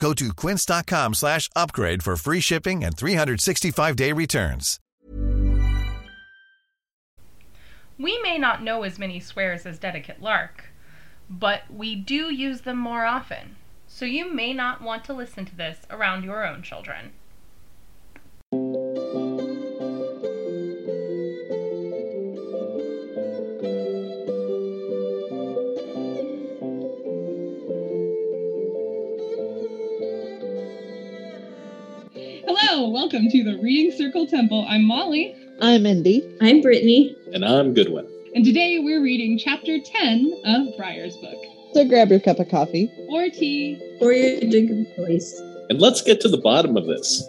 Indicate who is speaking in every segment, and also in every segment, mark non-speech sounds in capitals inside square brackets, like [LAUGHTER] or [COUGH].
Speaker 1: Go to quince.com slash upgrade for free shipping and 365-day returns.
Speaker 2: We may not know as many swears as Dedicate Lark, but we do use them more often. So you may not want to listen to this around your own children. Hello, welcome to the Reading Circle Temple. I'm Molly,
Speaker 3: I'm Indy.
Speaker 4: I'm Brittany.
Speaker 5: And I'm Goodwin.
Speaker 2: and today we're reading chapter 10 of Briar's book.
Speaker 3: So grab your cup of coffee.
Speaker 2: Or tea.
Speaker 4: Or your drink of choice.
Speaker 5: And let's get to the bottom of this.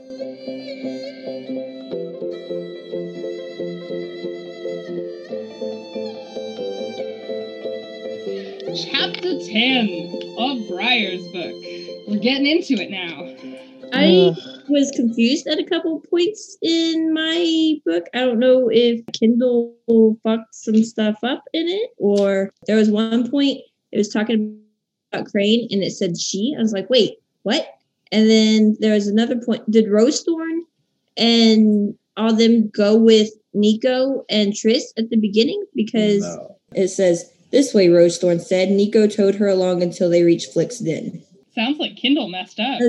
Speaker 2: Chapter 10 of Briar's book. We're getting into it now.
Speaker 4: I
Speaker 3: Ugh.
Speaker 4: Was confused at a couple points in my book. I don't know if Kindle fucked some stuff up in it, or there was one point it was talking about Crane and it said she. I was like, wait, what? And then there was another point. Did Rosethorn and all them go with Nico and Tris at the beginning? Because
Speaker 5: No.
Speaker 4: it says this way, Rosethorn said. Nico towed her along until they reached Flick's den.
Speaker 2: Sounds like Kindle messed up.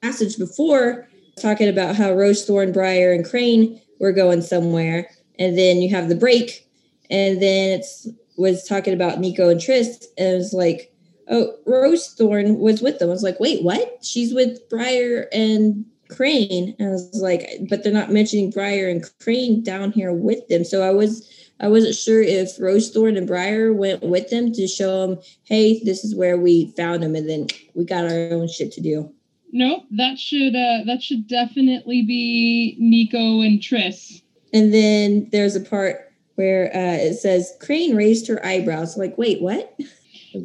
Speaker 4: passage before talking about how Rosethorn, Briar, and Crane were going somewhere, and then you have the break, and then it's was talking about Nico and Tris, and it was like, oh, Rosethorn was with them. I was like, wait, what? She's with Briar and Crane, and I was like, but they're not mentioning Briar and Crane down here with them. So I was. I wasn't sure if Rosethorn and Briar went with them to show them, hey, this is where we found them, and then we got our own shit to do.
Speaker 2: Nope, that should uh that should definitely be Nico and Tris.
Speaker 4: And then there's a part where uh, it says Crane raised her eyebrows. Like, wait, what?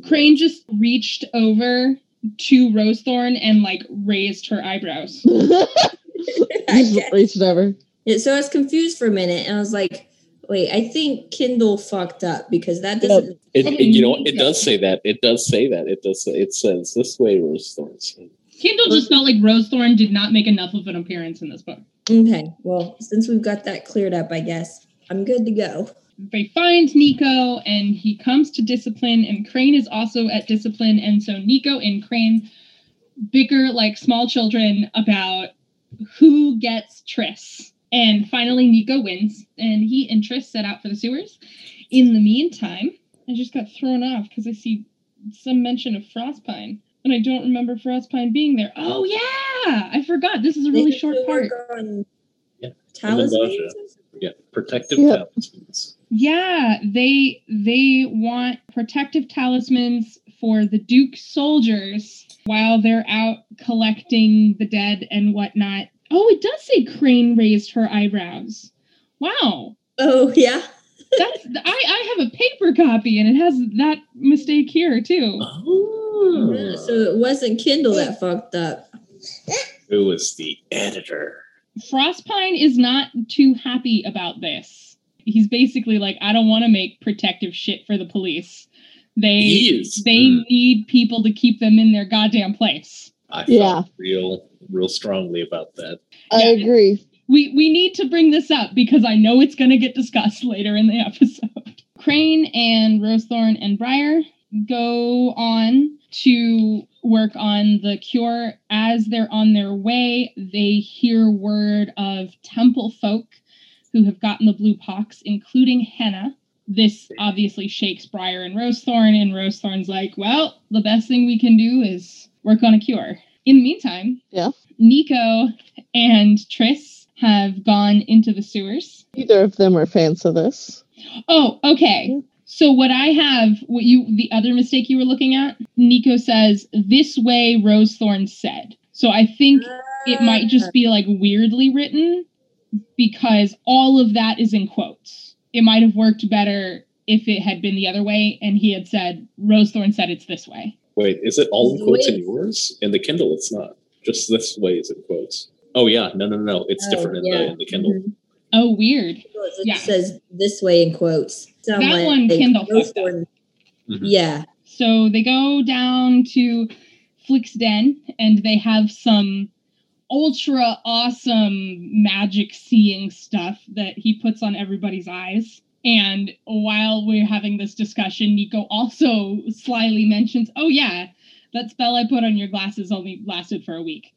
Speaker 2: Crane just reached over to Rosethorn and like raised her eyebrows.
Speaker 3: Just reached over.
Speaker 4: Yeah, so I was confused for a minute, and I was like, wait, I think Kindle fucked up because that doesn't.
Speaker 5: It, it- you know, it does say that. It does say that. It does. It says this way, Rosethorn.
Speaker 2: Kindle just felt like Rosethorn did not make enough of an appearance in this book.
Speaker 4: Okay, well, since we've got that cleared up, I guess I'm good to go.
Speaker 2: They find Nico and he comes to discipline, and Crane is also at discipline. And so Nico and Crane bicker like small children about who gets Triss. And finally, Nico wins, and he and Triss set out for the sewers. In the meantime, I just got thrown off because I see some mention of Frostpine, and I don't remember Frostpine being there. Oh, yeah! I forgot. This is a really
Speaker 4: They
Speaker 2: short part.
Speaker 5: Yeah,
Speaker 4: Talismans.
Speaker 5: Yeah, protective
Speaker 3: Yeah.
Speaker 5: talismans.
Speaker 2: Yeah, they they want protective talismans for the Duke soldiers while they're out collecting the dead and whatnot. Oh, it does say Crane raised her eyebrows. Wow.
Speaker 4: Oh yeah.
Speaker 2: That's I, I have a paper copy and it has that mistake here too.
Speaker 5: Oh,
Speaker 4: Yeah, So it wasn't Kindle that fucked up.
Speaker 5: who was the editor?
Speaker 2: Frostpine is not too happy about this. He's basically like, I don't want to make protective shit for the police. They they
Speaker 5: Mm,
Speaker 2: need people to keep them in their goddamn place.
Speaker 5: I felt
Speaker 3: Yeah.
Speaker 5: real, real strongly about that.
Speaker 3: I
Speaker 2: Yeah.
Speaker 3: agree.
Speaker 2: We we need to bring this up because I know it's going to get discussed [LAUGHS] later in the episode. [LAUGHS] Crane and Rosethorn and Briar go on to work on the cure. As they're on their way, they hear word of temple folk who have gotten the blue pox, including Henna. This obviously shakes Briar and Rosethorn, and Rosethorn's like, well, the best thing we can do is work on a cure. In the meantime,
Speaker 3: Yeah.
Speaker 2: Nico and Triss have gone into the sewers.
Speaker 3: Neither of them are fans of this.
Speaker 2: Oh, okay. Mm-hmm. So what I have, what you the other mistake you were looking at, Nico says this way Rosethorn said. So I think it might just be like weirdly written because all of that is in quotes. It might have worked better if it had been the other way and he had said Rosethorn said it's this way.
Speaker 5: Wait, is it all in quotes in yours? In the Kindle, it's not. Just this way is in quotes. Oh yeah, no, no, no. It's
Speaker 4: Oh,
Speaker 5: different in,
Speaker 4: yeah.
Speaker 5: the, in the Kindle.
Speaker 4: Mhm.
Speaker 2: Oh, weird.
Speaker 4: It
Speaker 2: Yeah.
Speaker 4: says this way in quotes. Sound
Speaker 2: That one Kindle fucked up.
Speaker 4: Rosethorn-
Speaker 5: Mhm.
Speaker 4: Yeah.
Speaker 2: So they go down to Flick's den and they have some ultra awesome magic seeing stuff that he puts on everybody's eyes. And while we're having this discussion, Nico also slyly mentions, Oh, yeah, that spell I put on your glasses only lasted for a week.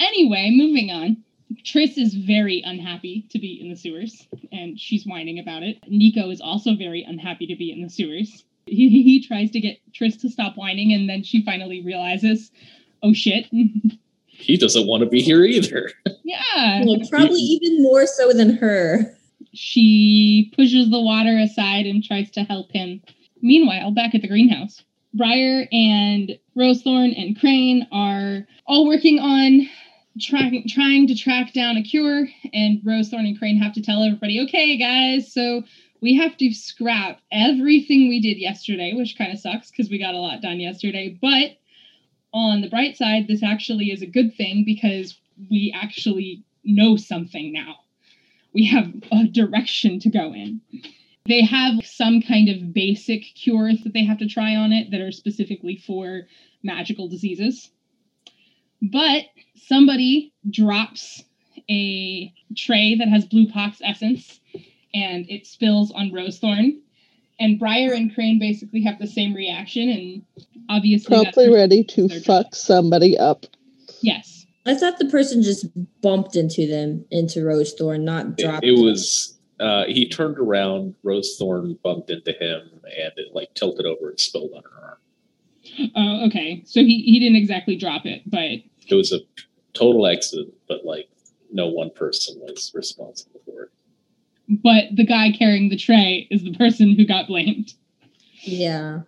Speaker 2: Anyway, moving on. Triss is very unhappy to be in the sewers, and she's whining about it. Nico is also very unhappy to be in the sewers. He, he tries to get Triss to stop whining, and then she finally realizes, oh shit. [LAUGHS]
Speaker 5: He doesn't want to be here either.
Speaker 2: yeah.
Speaker 4: Well, probably even more so than her.
Speaker 2: She pushes the water aside and tries to help him. Meanwhile, back at the greenhouse, Briar and Rosethorn and Crane are all working on trying trying to track down a cure, and Rosethorn and Crane have to tell everybody, okay, guys, so we have to scrap everything we did yesterday, which kind of sucks because we got a lot done yesterday. But on the bright side, this actually is a good thing because we actually know something now. We have a direction to go in. They have some kind of basic cures that they have to try on it that are specifically for magical diseases. But somebody drops a tray that has blue pox essence and it spills on Rosethorn. And Briar and Crane basically have the same reaction, and obviously that's
Speaker 3: Promptly ready to
Speaker 2: their job.
Speaker 3: fuck somebody up.
Speaker 2: Yes.
Speaker 4: I thought the person just bumped into them, into Rosethorn, not dropped.
Speaker 5: it
Speaker 4: them.
Speaker 5: was uh, he turned around, Rosethorn bumped into him, and it like tilted over and spilled on her arm.
Speaker 2: Oh, okay. So he, he didn't exactly drop it, but
Speaker 5: It was a total accident, but like no one person was responsible for it.
Speaker 2: but the guy carrying the tray is the person who got blamed
Speaker 4: Yeah.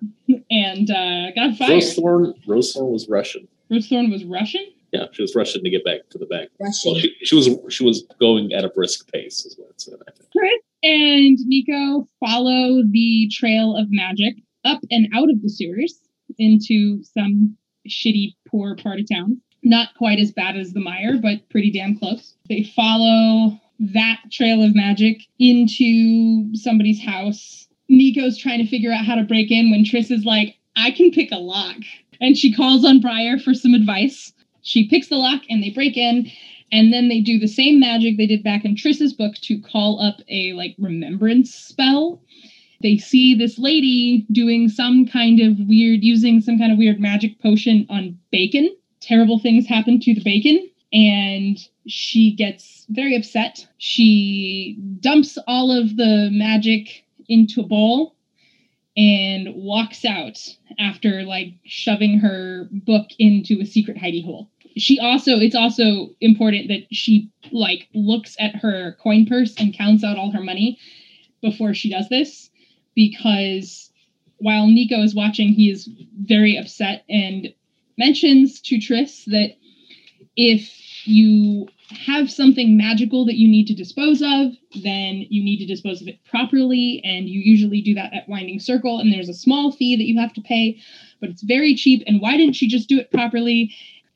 Speaker 2: and uh, got fired.
Speaker 5: Rosethorn, Rosethorn was Russian.
Speaker 2: Rosethorn was Russian.
Speaker 5: Yeah, she was rushing to get back to the back.
Speaker 4: Rushing.
Speaker 5: Well, she, she was she was going at a brisk pace, is what it said. I think.
Speaker 2: Tris and Nico follow the trail of magic up and out of the sewers into some shitty, poor part of town. Not quite as bad as the mire, but pretty damn close. They follow that trail of magic into somebody's house. Nico's trying to figure out how to break in when Triss is like, I can pick a lock. And she calls on Briar for some advice. She picks the lock and they break in and then they do the same magic they did back in Triss's book to call up a like remembrance spell. They see this lady doing some kind of weird, using some kind of weird magic potion on bacon. Terrible things happen to the bacon, and she gets very upset. She dumps all of the magic into a bowl and walks out after like shoving her book into a secret hidey hole she also it's also important that she like looks at her coin purse and counts out all her money before she does this because while Nico is watching he is very upset and mentions to Triss that if you have something magical that you need to dispose of then you need to dispose of it properly and you usually do that at winding circle and there's a small fee that you have to pay but it's very cheap and why didn't she just do it properly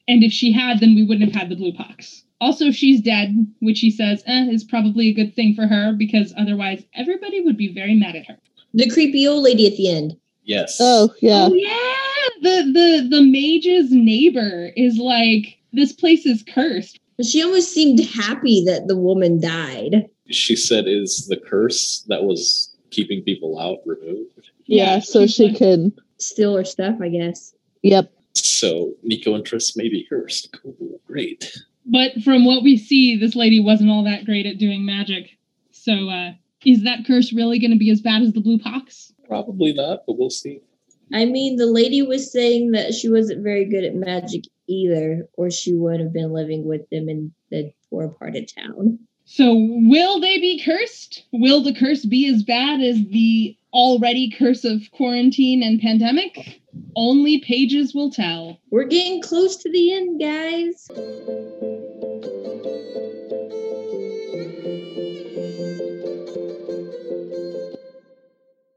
Speaker 2: and if she had, then we wouldn't have had the blue pox. Also, she's dead, which he says eh, is probably a good thing for her because otherwise everybody would be very mad at her.
Speaker 4: The creepy old lady at the end.
Speaker 5: Yes.
Speaker 3: Oh, yeah.
Speaker 2: Oh yeah, the the the mage's neighbor is like this place is cursed.
Speaker 4: She almost seemed happy that the woman died.
Speaker 5: She said, "Is the curse that was keeping people out removed?"
Speaker 3: Yeah, so she could.
Speaker 4: Steal her stuff, I guess.
Speaker 3: Yep.
Speaker 5: So Nico and Triss may be cursed. Cool, great.
Speaker 2: But from what we see, this lady wasn't all that great at doing magic. So, uh, is that curse really going to be as bad as the blue pox?
Speaker 5: Probably not, but we'll see.
Speaker 4: I mean, the lady was saying that she wasn't very good at magic either, or she would have been living with them in the poor part of town.
Speaker 2: So, will they be cursed? Will the curse be as bad as the already curse of quarantine and pandemic? Only pages will tell.
Speaker 4: We're getting close to the end, guys.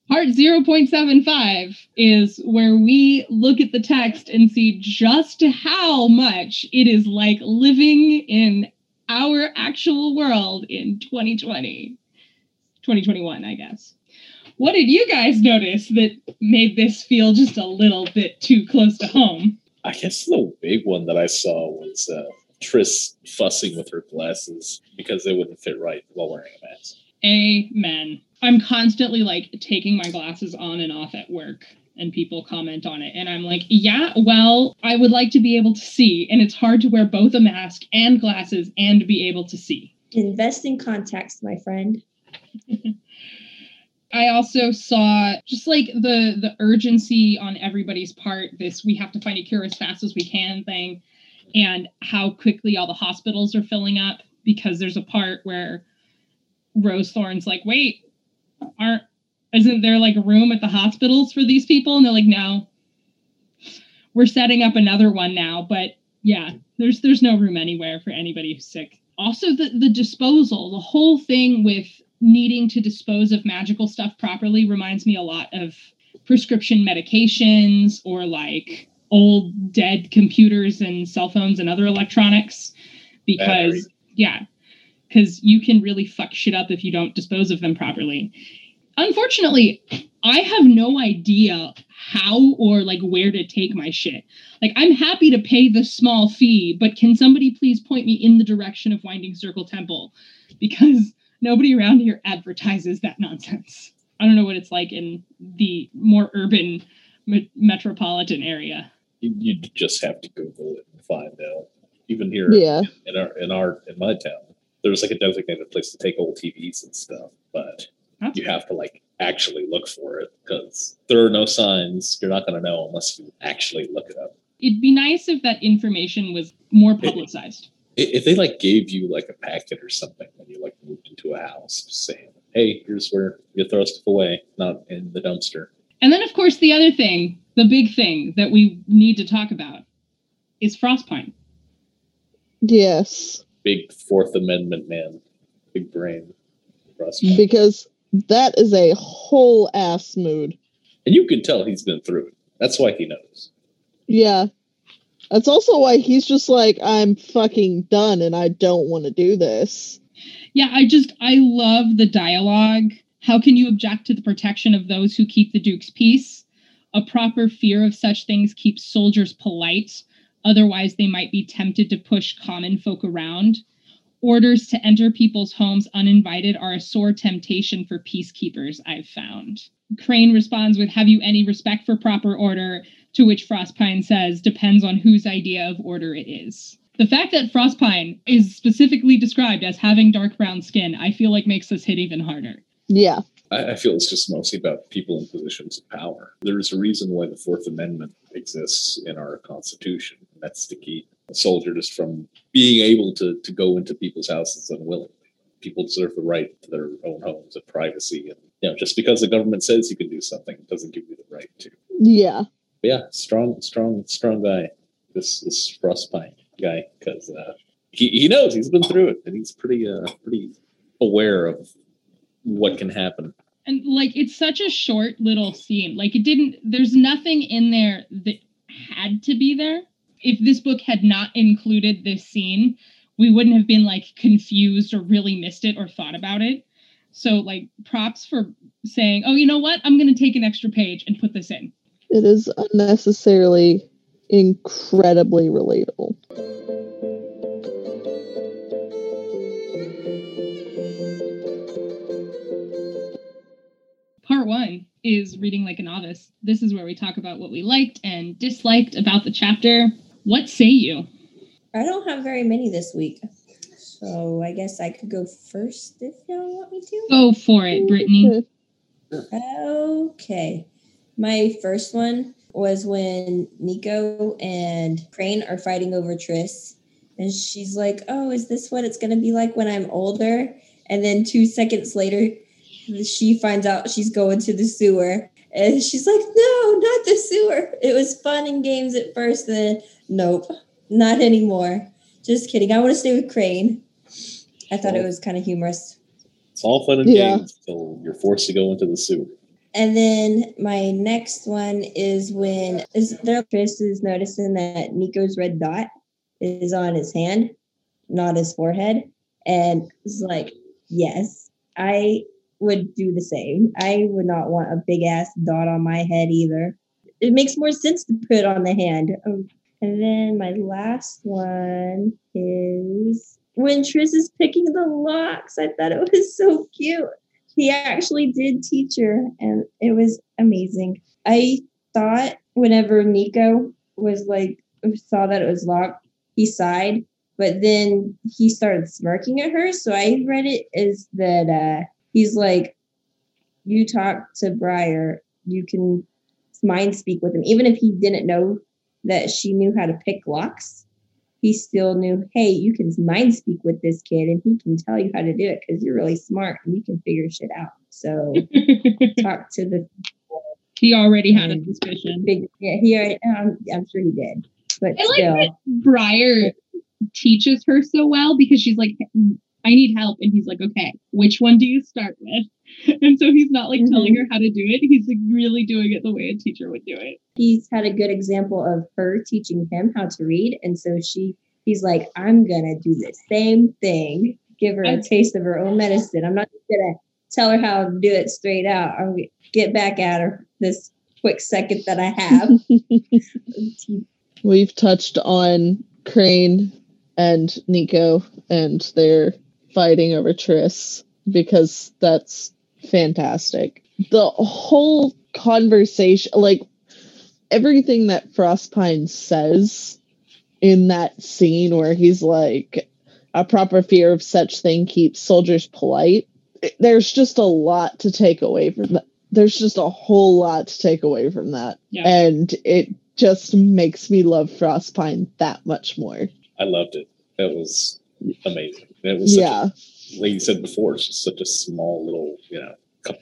Speaker 2: Part 0.75 is where we look at the text and see just how much it is like living in our actual world in 2020. 2021, I guess. What did you guys notice that made this feel just a little bit too close to home?
Speaker 5: I guess the big one that I saw was uh, Triss fussing with her glasses because they wouldn't fit right while wearing a mask.
Speaker 2: Amen. I'm constantly like taking my glasses on and off at work and people comment on it. And I'm like, yeah, well, I would like to be able to see. And it's hard to wear both a mask and glasses and be able to see.
Speaker 4: Invest in contacts, my friend. [LAUGHS]
Speaker 2: I also saw just like the the urgency on everybody's part, this we have to find a cure as fast as we can thing, and how quickly all the hospitals are filling up because there's a part where Rosethorn's like, wait, aren't isn't there like a room at the hospitals for these people? And they're like, no. We're setting up another one now, but yeah, there's there's no room anywhere for anybody who's sick. Also the the disposal, the whole thing with needing to dispose of magical stuff properly reminds me a lot of prescription medications or like old dead computers and cell phones and other electronics because
Speaker 5: Battery.
Speaker 2: yeah because you can really fuck shit up if you don't dispose of them properly. Unfortunately i have no idea how or like where to take my shit. Like i'm happy to pay the small fee but can somebody please point me in the direction of winding circle temple? Because nobody around here advertises that nonsense. I don't know what it's like in the more urban me- metropolitan area.
Speaker 5: You, you just have to Google it and find out. Even here
Speaker 3: Yeah.
Speaker 5: in our in our in my town, there's like a designated place to take old TVs and stuff, but
Speaker 2: That's
Speaker 5: you have to like actually look for it because there are no signs. You're not going to know unless you actually look it up.
Speaker 2: it'd be nice if that information was more publicized
Speaker 5: I- If they like gave you like a packet or something when you like moved into a house, saying, "Hey, here's where you throw stuff away, not in the dumpster."
Speaker 2: And then, of course, the other thing, the big thing that we need to talk about is Frostpine.
Speaker 3: Yes.
Speaker 5: Big Fourth Amendment man, big brain, Russ.
Speaker 3: Because that is a whole ass mood.
Speaker 5: and you can tell he's been through it. That's why he knows.
Speaker 3: Yeah. That's also why he's just like, I'm fucking done and I don't want to do this.
Speaker 2: Yeah, I just, I love the dialogue. How can you object to the protection of those who keep the Duke's peace? A proper fear of such things keeps soldiers polite. Otherwise, they might be tempted to push common folk around. Orders to enter people's homes uninvited are a sore temptation for peacekeepers, I've found. Crane responds with, Have you any respect for proper order? To which Frostpine says, Depends on whose idea of order it is. The fact that Frostpine is specifically described as having dark brown skin, I feel like makes this hit even harder.
Speaker 3: Yeah.
Speaker 5: I, I feel it's just mostly about people in positions of power. There's a reason why the Fourth Amendment exists in our Constitution. And That's to keep just from being able to, to go into people's houses unwillingly. People deserve the right to their own homes and privacy. And you know, just because the government says you can do something doesn't give you the right to.
Speaker 3: Yeah.
Speaker 5: But yeah, strong, strong, strong guy. This this Frostpine guy because uh, he he knows he's been through it and he's pretty uh pretty aware of what can happen.
Speaker 2: And like it's such a short little scene. Like it didn't there's nothing in there that had to be there. If this book had not included this scene, we wouldn't have been like confused or really missed it or thought about it. So like props for saying, "Oh, you know what? I'm going to take an extra page and put this in."
Speaker 3: It is unnecessarily incredibly relatable.
Speaker 2: Part 1 is reading like a novice. This is where we talk about what we liked and disliked about the chapter. What say you?
Speaker 4: I don't have very many this week. So I guess I could go first if y'all want me to.
Speaker 2: Go for it, Brittany.
Speaker 4: Okay. My first one was when Nico and Crane are fighting over Triss. And she's like, Oh, is this what it's going to be like when I'm older? And then two seconds later, she finds out she's going to the sewer. And she's like, No, not the sewer. It was fun and games at first. Then, nope, not anymore. Just kidding. I want to stay with Crane. I thought it was kind of humorous.
Speaker 5: It's all fun and
Speaker 3: Yeah.
Speaker 5: games until you're forced to go into the sewer.
Speaker 4: And then my next one is when is there Tris is noticing that Nico's red dot is on his hand, not his forehead. And it's like, yes, I would do the same. I would not want a big ass dot on my head either. It makes more sense to put on the hand. Um, And then my last one is when Tris is picking the locks. I thought it was so cute he actually did teach her and it was amazing i thought whenever nico was like saw that it was locked he sighed but then he started smirking at her so i read it as that uh he's like you talk to briar you can mind speak with him even if he didn't know that she knew how to pick locks he still knew, hey, you can mind speak with this kid and he can tell you how to do it because you're really smart and you can figure shit out. So [LAUGHS] talk to the
Speaker 2: he already had a suspicion.
Speaker 4: big, yeah, he, um, I'm sure he did, but
Speaker 2: I like
Speaker 4: still,
Speaker 2: that Briar teaches her so well because she's like, I need help. And he's like, okay, which one do you start with? [LAUGHS] And so he's not like telling mm-hmm. her how to do it. He's like really doing it the way a teacher would do it.
Speaker 4: he's had a good example of her teaching him how to read. And so she, he's like, I'm going to do the same thing, give her a
Speaker 2: I'm-
Speaker 4: taste of her own medicine. I'm not going to tell her how to do it straight out. I'll get back at her this quick second that I have. [LAUGHS]
Speaker 3: We've touched on Crane and Nico and their fighting over Triss because that's fantastic. The whole conversation, like everything that Frostpine says in that scene where he's like, a proper fear of such thing keeps soldiers polite. There's just a lot to take away from that. There's just a whole lot to take away from that.
Speaker 2: Yeah.
Speaker 3: And it just makes me love Frostpine that much more.
Speaker 5: I loved it. It was amazing. It was such
Speaker 3: Yeah.
Speaker 5: a, like you said before, it's just such a small little, you know,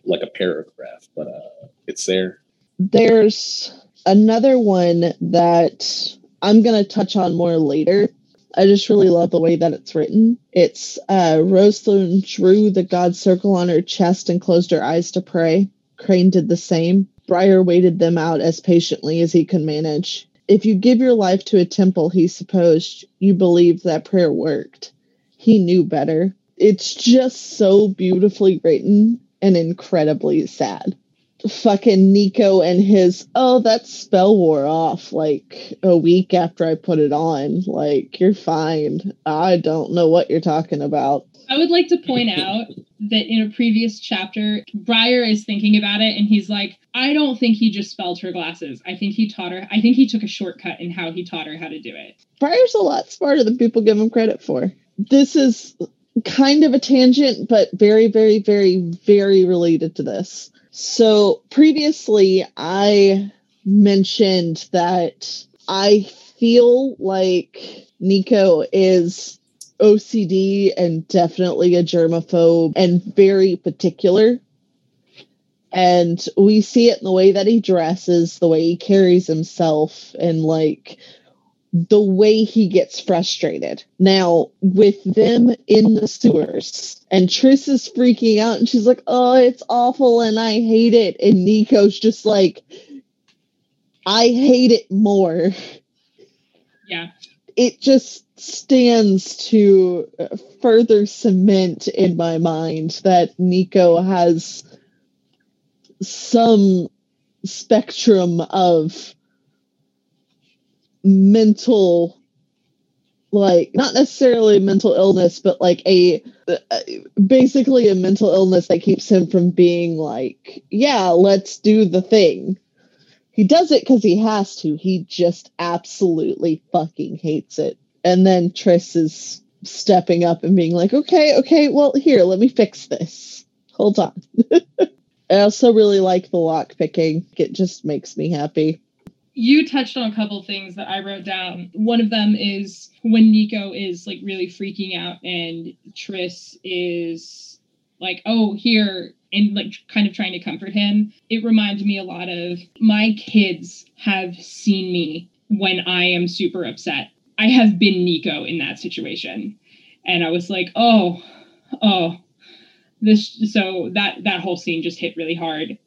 Speaker 5: like a paragraph, but uh, it's there.
Speaker 3: There's another one that I'm going to touch on more later. I just really love the way that it's written. It's uh, Rosalind drew the god circle on her chest and closed her eyes to pray. Crane did the same. Briar waited them out as patiently as he could manage. If you give your life to a temple, he supposed you believed that prayer worked. He knew better. It's just so beautifully written and incredibly sad fucking Nico and his oh that spell wore off like a week after I put it on. Like you're fine. I don't know what you're talking about.
Speaker 2: I would like to point [LAUGHS] out that in a previous chapter, Briar is thinking about it and he's like, I don't think he just spelled her glasses. I think he taught her, I think he took a shortcut in how he taught her how to do it.
Speaker 3: Briar's a lot smarter than people give him credit for. This is kind of a tangent, but very, very, very, very related to this. So previously, I mentioned that I feel like Nico is OCD and definitely a germaphobe and very particular. And we see it in the way that he dresses, the way he carries himself, and like the way he gets frustrated. Now, with them in the sewers, and Triss is freaking out, and she's like, Oh, it's awful, and I hate it. And Nico's just like, I hate it more.
Speaker 2: Yeah.
Speaker 3: It just stands to uh, further cement in my mind that Nico has some spectrum of mental like not necessarily mental illness but like a basically a mental illness that keeps him from being like yeah let's do the thing. He does it because he has to. He just absolutely fucking hates it and then triss is stepping up and being like, okay, okay, well, here, let me fix this. Hold on. [LAUGHS] I also really like the lock picking. It just makes me happy.
Speaker 2: You touched on a couple things that I wrote down. One of them is when Nico is like really freaking out and Tris is like, oh, here, and like kind of trying to comfort him. It reminds me a lot of my kids have seen me when I am super upset. I have been Nico in that situation. And I was like, oh, oh, this so that that whole scene just hit really hard.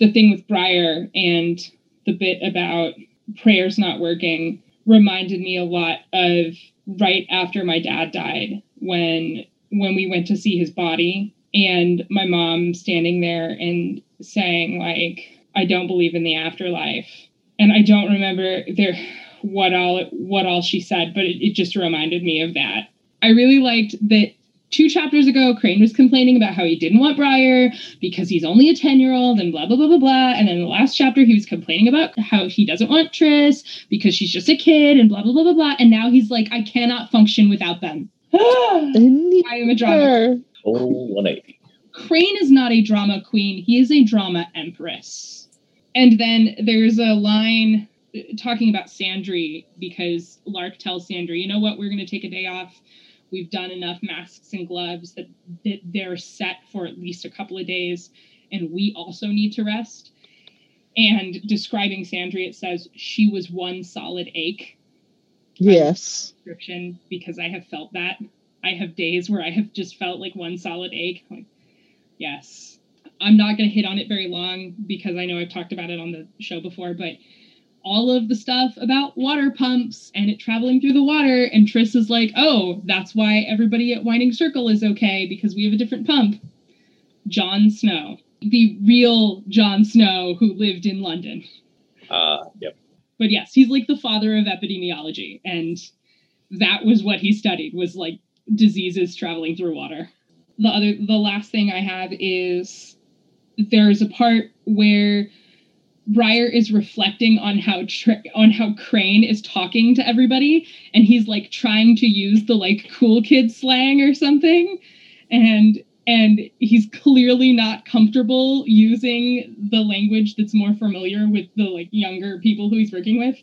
Speaker 2: The thing with Briar and the bit about prayers not working reminded me a lot of right after my dad died when when we went to see his body and my mom standing there and saying like I don't believe in the afterlife. And I don't remember there what all what all she said, but it, it just reminded me of that. I really liked that two chapters ago, Crane was complaining about how he didn't want Briar because he's only a 10 year old and blah, blah, blah, blah, blah. And then the last chapter, he was complaining about how he doesn't want Tris because she's just a kid and blah, blah, blah, blah, blah. And now he's like, I cannot function without them. [GASPS] I am a drama.
Speaker 5: Total 180.
Speaker 2: Crane is not a drama queen, he is a drama empress. And then there's a line talking about Sandry because Lark tells Sandry, you know what, we're going to take a day off. We've done enough masks and gloves that, that they're set for at least a couple of days and we also need to rest. And describing sandry it says she was one solid ache.
Speaker 3: Yes.
Speaker 2: Description because i have felt that. I have days where i have just felt like one solid ache. Like yes. I'm not going to hit on it very long because i know i've talked about it on the show before but all of the stuff about water pumps and it traveling through the water. And Tris is like, oh, that's why everybody at Winding Circle is okay because we have a different pump. Jon Snow, the real John Snow who lived in London.
Speaker 5: Uh, yep.
Speaker 2: But yes, he's like the father of epidemiology. And that was what he studied was like diseases traveling through water. The other, the last thing I have is there's a part where Briar is reflecting on how on how Crane is talking to everybody, and he's like trying to use the like cool kid slang or something, and and he's clearly not comfortable using the language that's more familiar with the like younger people who he's working with.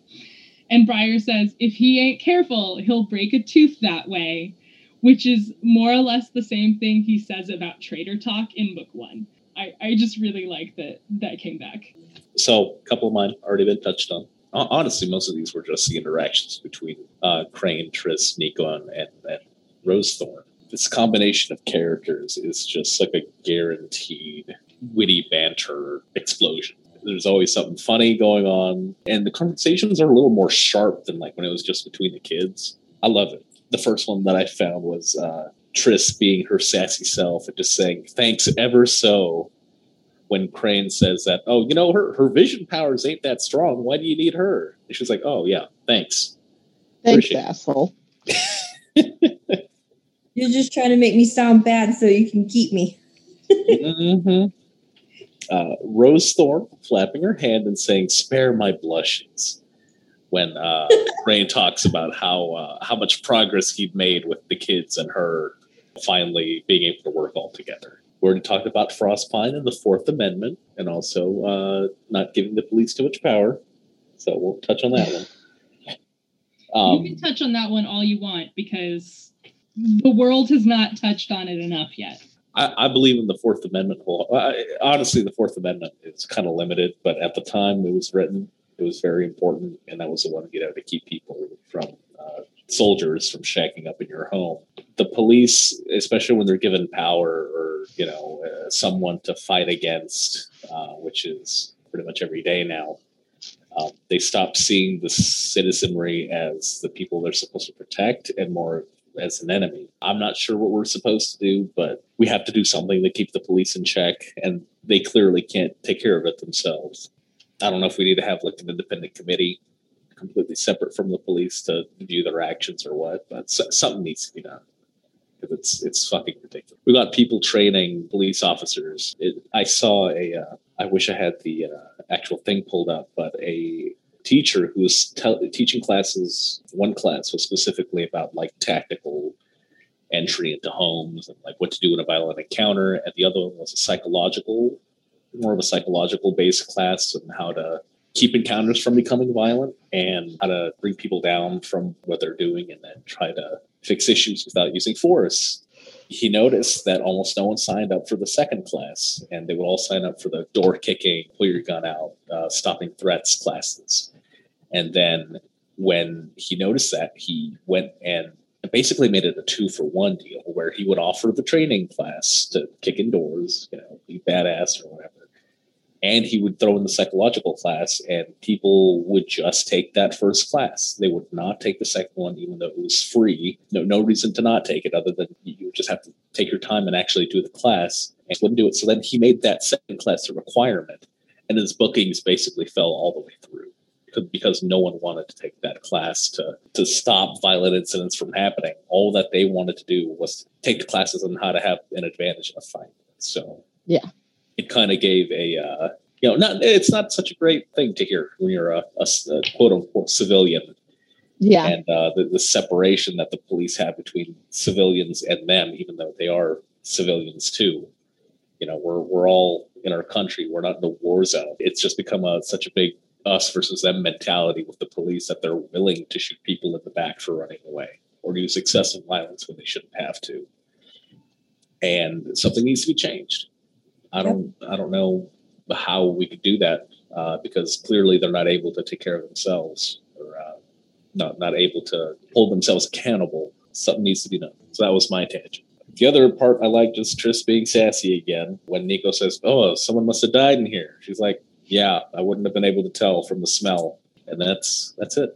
Speaker 2: And Briar says, if he ain't careful, he'll break a tooth that way, which is more or less the same thing he says about Trader Talk in book one. I, I just really like that that came back.
Speaker 5: So a couple of mine already been touched on. Honestly, most of these were just the interactions between uh, Crane, Tris, Nico, and, and, and Rosethorn. This combination of characters is just like a guaranteed witty banter explosion. There's always something funny going on, and the conversations are a little more sharp than like when it was just between the kids. I love it. The first one that I found was uh, Tris being her sassy self and just saying thanks ever so when Crane says that, oh, you know, her, her vision powers ain't that strong. Why do you need her? And she's like, oh, yeah, thanks.
Speaker 3: Thanks, Appreciate asshole. [LAUGHS]
Speaker 4: You're just trying to make me sound bad so you can keep me.
Speaker 5: mm-hmm. uh, Rosethorn flapping her hand and saying, spare my blushes. When uh, [LAUGHS] Crane talks about how uh, how much progress he'd made with the kids and her finally being able to work all together. We already talked about Frostpine and the Fourth Amendment, and also uh, not giving the police too much power. So we'll touch on that one. [LAUGHS]
Speaker 2: Um, you can touch on that one all you want because the world has not touched on it enough yet.
Speaker 5: I, I believe in the Fourth Amendment. I, honestly, the Fourth Amendment is kind of limited, but at the time it was written, it was very important, and that was the one you know to keep people from uh, soldiers from shacking up in your home. The police, especially when they're given power or you know uh, someone to fight against, uh, which is pretty much every day now, um, they stop seeing the citizenry as the people they're supposed to protect and more as an enemy. I'm not sure what we're supposed to do, but we have to do something to keep the police in check, and they clearly can't take care of it themselves. I don't know if we need to have like an independent committee completely separate from the police to view their actions or what, but something needs to be done because it's it's fucking ridiculous. We got people training police officers. It, I saw a. Uh, I wish I had the uh, actual thing pulled up, but a teacher who was te- teaching classes. One class was specifically about like tactical entry into homes and like what to do in a violent encounter. And the other one was a psychological, more of a psychological based class and how to keep encounters from becoming violent and how to bring people down from what they're doing and then try to fix issues without using force. He noticed that almost no one signed up for the second class, and they would all sign up for the door kicking, pull your gun out, uh, stopping threats classes. And then when he noticed that, he went and basically made it a two for one deal where he would offer the training class to kick indoors, you know, be badass or whatever and he would throw in the psychological class and people would just take that first class. They would not take the second one even though it was free. No no reason to not take it other than you just have to take your time and actually do the class and wouldn't do it. So then he made that second class a requirement and his bookings basically fell all the way through because no one wanted to take that class to to stop violent incidents from happening. All that they wanted to do was take the classes on how to have an advantage in a fight. So
Speaker 3: yeah
Speaker 5: it kind of gave a uh, you know not it's not such a great thing to hear when you're a, a, a quote unquote civilian.
Speaker 3: Yeah.
Speaker 5: And uh, the, the separation that the police have between civilians and them even though they are civilians too you know we're we're all in our country. We're not in the war zone. It's just become a such a big us versus them mentality with the police that they're willing to shoot people in the back for running away or use excessive violence when they shouldn't have to. And something needs to be changed I don't I don't know how we could do that uh, because clearly they're not able to take care of themselves or uh, not not able to hold themselves accountable. Something needs to be done. So that was my tangent. The other part I liked is Tris being sassy again when Nico says, "Oh, someone must have died in here." She's like, "Yeah, I wouldn't have been able to tell from the smell," and that's that's it.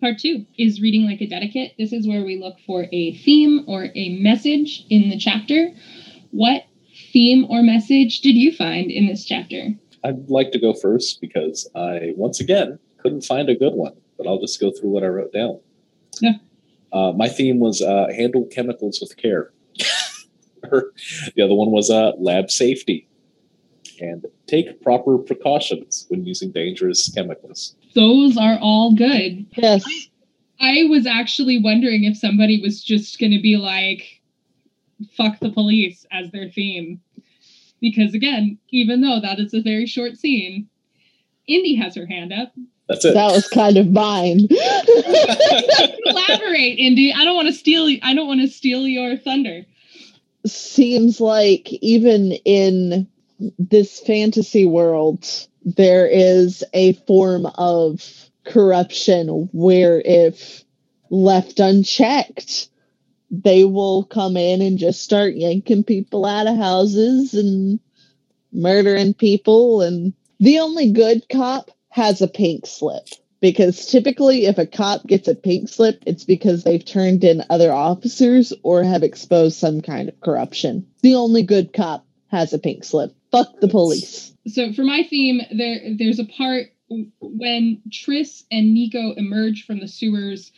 Speaker 2: Part two is reading like a dedicate. This is where we look for a theme or a message in the chapter. What theme or message did you find in this chapter?
Speaker 5: I'd like to go first because I once again couldn't find a good one, but I'll just go through what I wrote down.
Speaker 2: Yeah.
Speaker 5: Uh, my theme was uh, handle chemicals with care. [LAUGHS] The other one was uh, lab safety. And take proper precautions when using dangerous chemicals.
Speaker 2: Those are all good.
Speaker 3: Yes.
Speaker 2: I was actually wondering if somebody was just going to be like, fuck the police as their theme. Because again, even though that is a very short scene, Indy has her hand up.
Speaker 5: That's it.
Speaker 3: That was kind of mine. [LAUGHS]
Speaker 2: Elaborate, Indy. I don't want to steal I don't want to steal your thunder.
Speaker 3: Seems like even in this fantasy world, there is a form of corruption where if left unchecked, they will come in and just start yanking people out of houses and murdering people. And the only good cop has a pink slip because typically, if a cop gets a pink slip, it's because they've turned in other officers or have exposed some kind of corruption. The only good cop has a pink slip. Fuck the police.
Speaker 2: So for my theme, there there's a part when Tris and Nico emerge from the sewers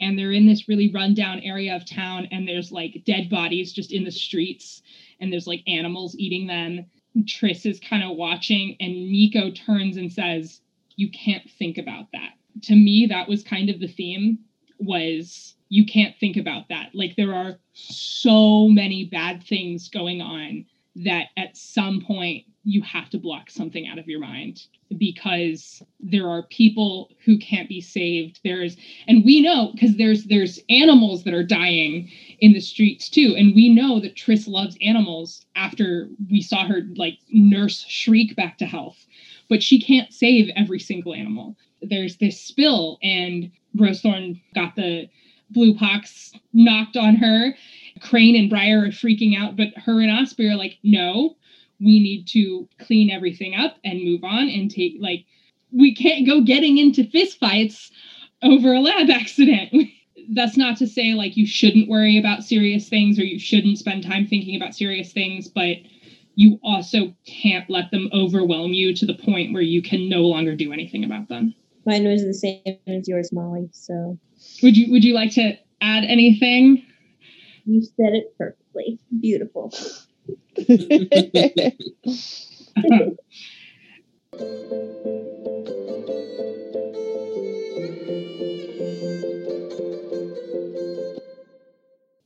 Speaker 2: and they're in this really rundown area of town and there's like dead bodies just in the streets and there's like animals eating them. Tris is kind of watching and Nico turns and says, "You can't think about that." To me, that was kind of the theme was you can't think about that. Like there are so many bad things going on that at some point you have to block something out of your mind because there are people who can't be saved. There's and we know because there's there's animals that are dying in the streets too. And we know that tris loves animals after we saw her like nurse shriek back to health but she can't save every single animal. There's this spill and rosethorn got the blue pox knocked on her crane and briar are freaking out but her and osprey are like no we need to clean everything up and move on and take like we can't go getting into fistfights over a lab [LAUGHS] accident. That's not to say like you shouldn't worry about serious things or you shouldn't spend time thinking about serious things, but you also can't let them overwhelm you to the point where you can no longer do anything about them.
Speaker 4: Mine was the same as yours, Molly. So
Speaker 2: would you would you like to add anything?
Speaker 4: You said it perfectly. Beautiful. [LAUGHS]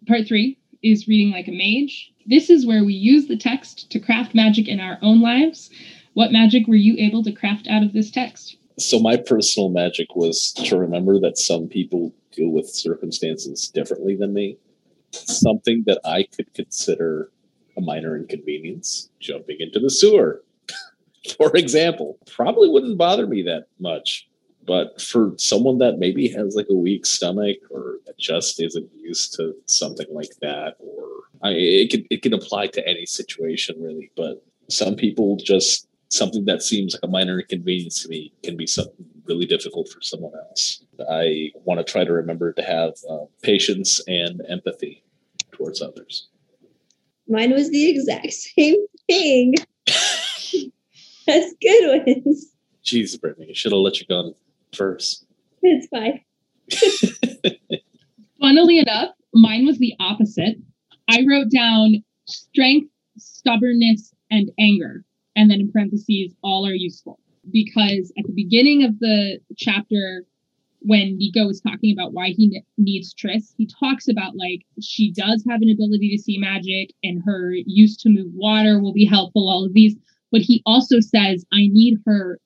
Speaker 2: Part three is reading like a mage. This is where we use the text to craft magic in our own lives. What magic were you able to craft out of this text?
Speaker 5: So, my personal magic was to remember that some people deal with circumstances differently than me. Something that I could consider a minor inconvenience, jumping into the sewer, [LAUGHS] for example, probably wouldn't bother me that much. But for someone that maybe has like a weak stomach or just isn't used to something like that, or I it can it can apply to any situation really. But some people just something that seems like a minor inconvenience to me can be something really difficult for someone else. I want to try to remember to have uh, patience and empathy towards others.
Speaker 4: Mine was the exact [LAUGHS] same thing. [LAUGHS] That's good ones.
Speaker 5: Jeez, Brittany, should have let you go first.
Speaker 4: It's fine. [LAUGHS]
Speaker 2: Funnily enough, mine was the opposite. I wrote down strength, stubbornness, and anger. And then in parentheses, all are useful. Because at the beginning of the chapter, when Nico is talking about why he ne- needs Tris, he talks about like she does have an ability to see magic and her use to move water will be helpful, all of these. But he also says, I need her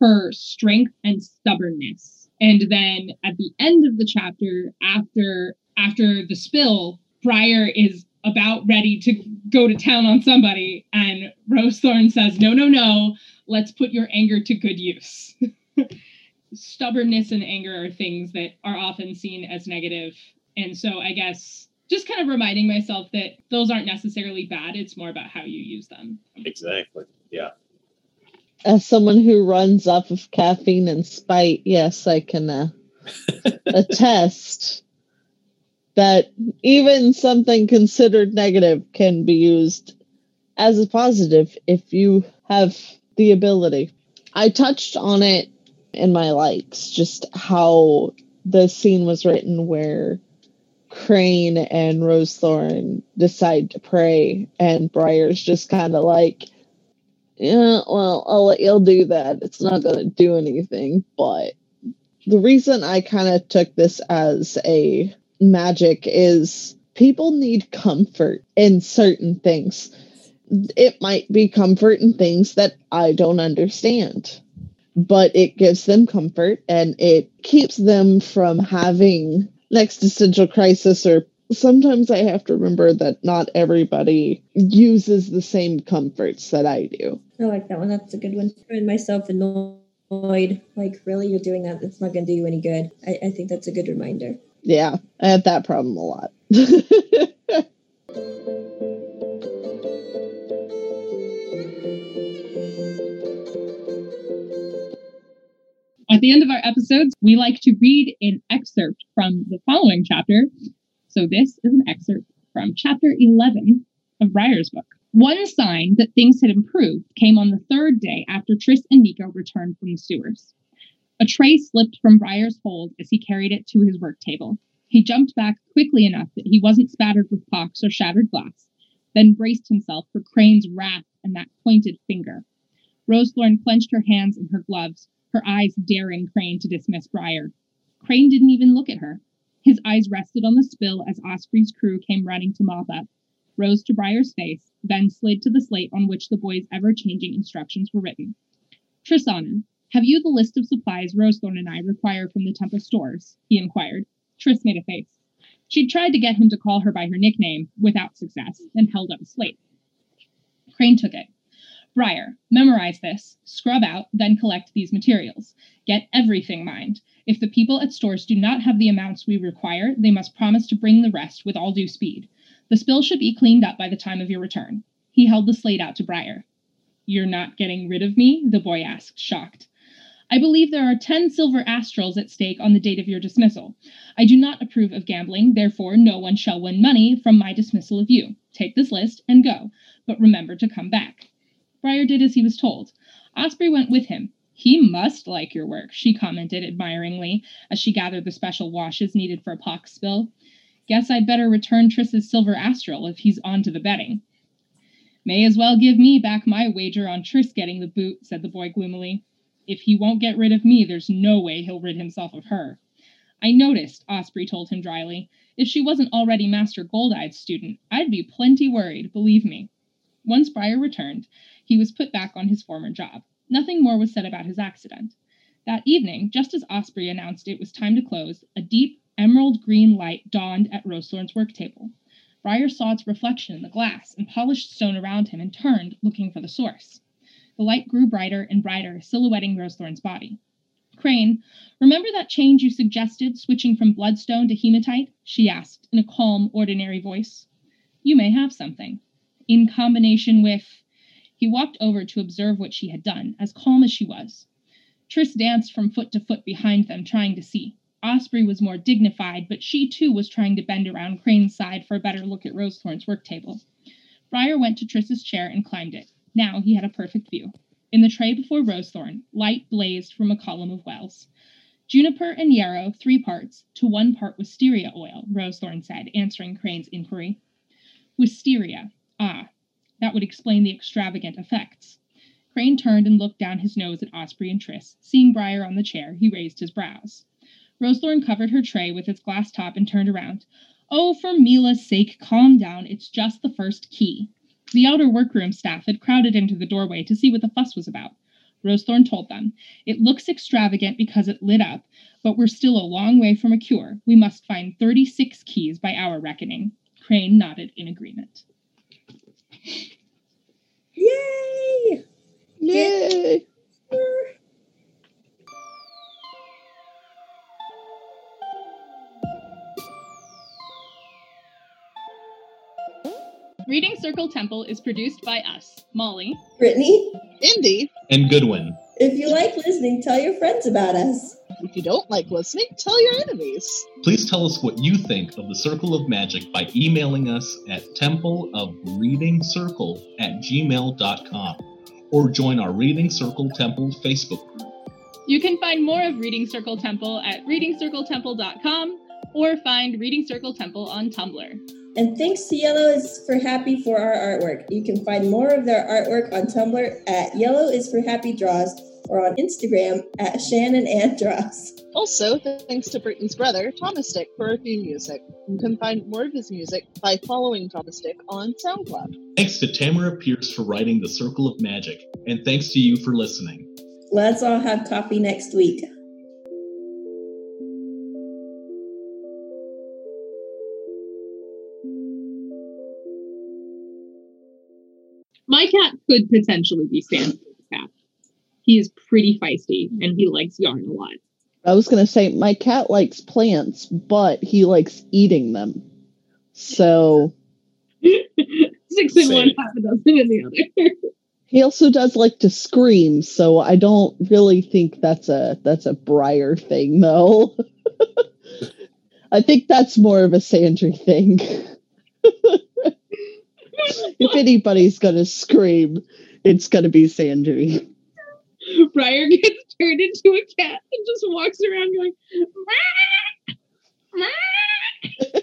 Speaker 2: her strength and stubbornness. And then at the end of the chapter, after after the spill, Briar is about ready to go to town on somebody, and Rosethorn says, No, no, no, let's put your anger to good use. [LAUGHS] stubbornness and anger are things that are often seen as negative. And so I guess just kind of reminding myself that those aren't necessarily bad. It's more about how you use them.
Speaker 5: Exactly. Yeah.
Speaker 3: As someone who runs off of caffeine and spite, yes, I can uh, [LAUGHS] attest that even something considered negative can be used as a positive if you have the ability. I touched on it in my likes, just how the scene was written where Crane and Rosethorn decide to pray, and Briar's just kind of like, yeah, well, I'll let y'all do that. It's not going to do anything. But the reason I kind of took this as a magic is people need comfort in certain things. It might be comfort in things that I don't understand, but it gives them comfort and it keeps them from having an existential crisis or sometimes I have to remember that not everybody uses the same comforts that I do.
Speaker 4: I like that one. That's a good one. I find myself annoyed. Like, really, you're doing that? That's not going to do you any good. I, I think that's a good reminder.
Speaker 3: Yeah, I had that problem a lot. [LAUGHS]
Speaker 2: At the end of our episodes, we like to read an excerpt from the following chapter. So this is an excerpt from chapter 11 of Briar's book. One sign that things had improved came on the third day after Tris and Nico returned from the sewers. A tray slipped from Briar's hold as he carried it to his work table. He jumped back quickly enough that he wasn't spattered with pox or shattered glass, then braced himself for Crane's wrath and that pointed finger. Rosethorn clenched her hands in her gloves, her eyes daring Crane to dismiss Briar. Crane didn't even look at her. His eyes rested on the spill as Osprey's crew came running to mop up, rose to Briar's face, then slid to the slate on which the boy's ever changing instructions were written. Trisana, have you the list of supplies Rosethorn and I require from the temple stores? he inquired. Tris made a face. She'd tried to get him to call her by her nickname, without success, and held up a slate. Crane took it. Briar, memorize this, scrub out, then collect these materials. Get everything mind. If the people at stores do not have the amounts we require, they must promise to bring the rest with all due speed. The spill should be cleaned up by the time of your return. He held the slate out to Briar. You're not getting rid of me? the boy asked, shocked. I believe there are ten silver astrals at stake on the date of your dismissal. I do not approve of gambling, therefore no one shall win money from my dismissal of you. Take this list and go, but remember to come back. Briar did as he was told. Osprey went with him. He must like your work, she commented admiringly as she gathered the special washes needed for a pox spill. Guess I'd better return Tris's silver astral if he's on to the betting. May as well give me back my wager on Tris getting the boot, said the boy gloomily. If he won't get rid of me, there's no way he'll rid himself of her. I noticed, Osprey told him dryly. If she wasn't already Master Goldeye's student, I'd be plenty worried, believe me. Once Briar returned, he was put back on his former job. Nothing more was said about his accident. That evening, just as Osprey announced it was time to close, a deep, emerald green light dawned at Rosethorn's work table. Briar saw its reflection in the glass and polished stone around him and turned, looking for the source. The light grew brighter and brighter, silhouetting Rosethorn's body. Crane, remember that change you suggested, switching from bloodstone to hematite? she asked in a calm, ordinary voice. You may have something. In combination with. He walked over to observe what she had done, as calm as she was. Tris danced from foot to foot behind them, trying to see. Osprey was more dignified, but she too was trying to bend around Crane's side for a better look at Rosethorn's work table. Briar went to Tris's chair and climbed it. Now he had a perfect view. In the tray before Rosethorn, light blazed from a column of wells. Juniper and yarrow, three parts, to one part wisteria oil, Rosethorn said, answering Crane's inquiry. Wisteria. Ah, that would explain the extravagant effects. Crane turned and looked down his nose at Osprey and Tris. Seeing Briar on the chair, he raised his brows. Rosethorn covered her tray with its glass top and turned around. Oh, for Mila's sake, calm down. It's just the first key. The outer workroom staff had crowded into the doorway to see what the fuss was about. Rosethorn told them, It looks extravagant because it lit up, but we're still a long way from a cure. We must find 36 keys by our reckoning. Crane nodded in agreement.
Speaker 4: Yay!
Speaker 3: Yay!
Speaker 2: Reading Circle Temple is produced by us, Molly,
Speaker 4: Brittany,
Speaker 3: Indy,
Speaker 5: And Goodwin.
Speaker 4: If you like listening, tell your friends about us.
Speaker 3: if you don't like listening, tell your enemies.
Speaker 5: Please tell us what you think of the Circle of Magic by emailing us at templeofreadingcircle at gmail.com or join our Reading Circle Temple Facebook group.
Speaker 2: You can find more of Reading Circle Temple at readingcircletemple.com or find Reading Circle Temple on Tumblr.
Speaker 4: And thanks to Yellow is for Happy for our artwork. You can find more of their artwork on Tumblr at Yellow is for Happy Draws or on Instagram at Shannon and Draws.
Speaker 3: Also, thanks to Brittany's brother, Thomas Stick, for our theme music. You can find more of his music by following Thomas Stick on SoundCloud.
Speaker 6: Thanks to Tamora Pierce for writing The Circle of Magic, and thanks to you for listening.
Speaker 4: Let's all have coffee next week.
Speaker 2: My cat could potentially be Stan's cat. He is pretty feisty and he likes yarn a lot.
Speaker 3: I was going to say, my cat likes plants, but he likes eating them. So. [LAUGHS]
Speaker 2: Six in one, half a dozen in the other.
Speaker 3: he also does like to scream, so I don't really think that's a that's a Briar thing, though. [LAUGHS] I think that's more of a Sandry thing. [LAUGHS] [LAUGHS] if anybody's gonna scream, it's gonna be Sandry.
Speaker 2: Briar [LAUGHS] gets turned into a cat and just walks around going. [LAUGHS]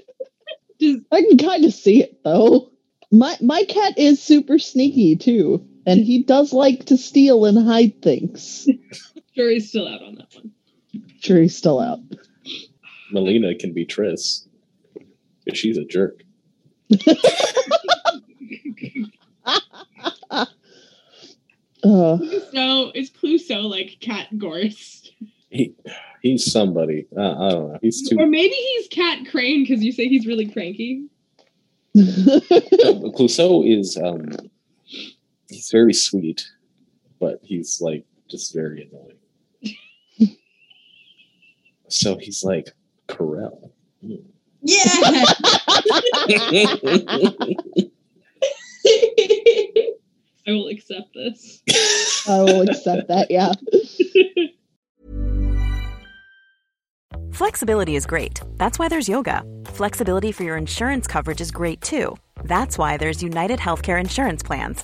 Speaker 3: just, I can kind of see it though. My my cat is super sneaky too, and he does like to steal and hide things.
Speaker 2: Jury's still out on that one.
Speaker 3: Jury's still out.
Speaker 5: Melina can be Tris. Because she's a jerk.
Speaker 2: Uh, Clouseau is Clouseau like Cat Gorse?
Speaker 5: He he's somebody. Uh, I don't know. He's too.
Speaker 2: Or maybe he's Cat Crane because you say he's really cranky. [LAUGHS]
Speaker 5: Clouseau is um, he's very sweet, but he's like just very annoying. [LAUGHS] so he's like Carell. Mm.
Speaker 4: Yeah. [LAUGHS]
Speaker 2: I will accept this.
Speaker 3: I will accept that, yeah. [LAUGHS]
Speaker 7: Flexibility is great. That's why there's yoga. Flexibility for your insurance coverage is great too. That's why there's United Healthcare Insurance Plans.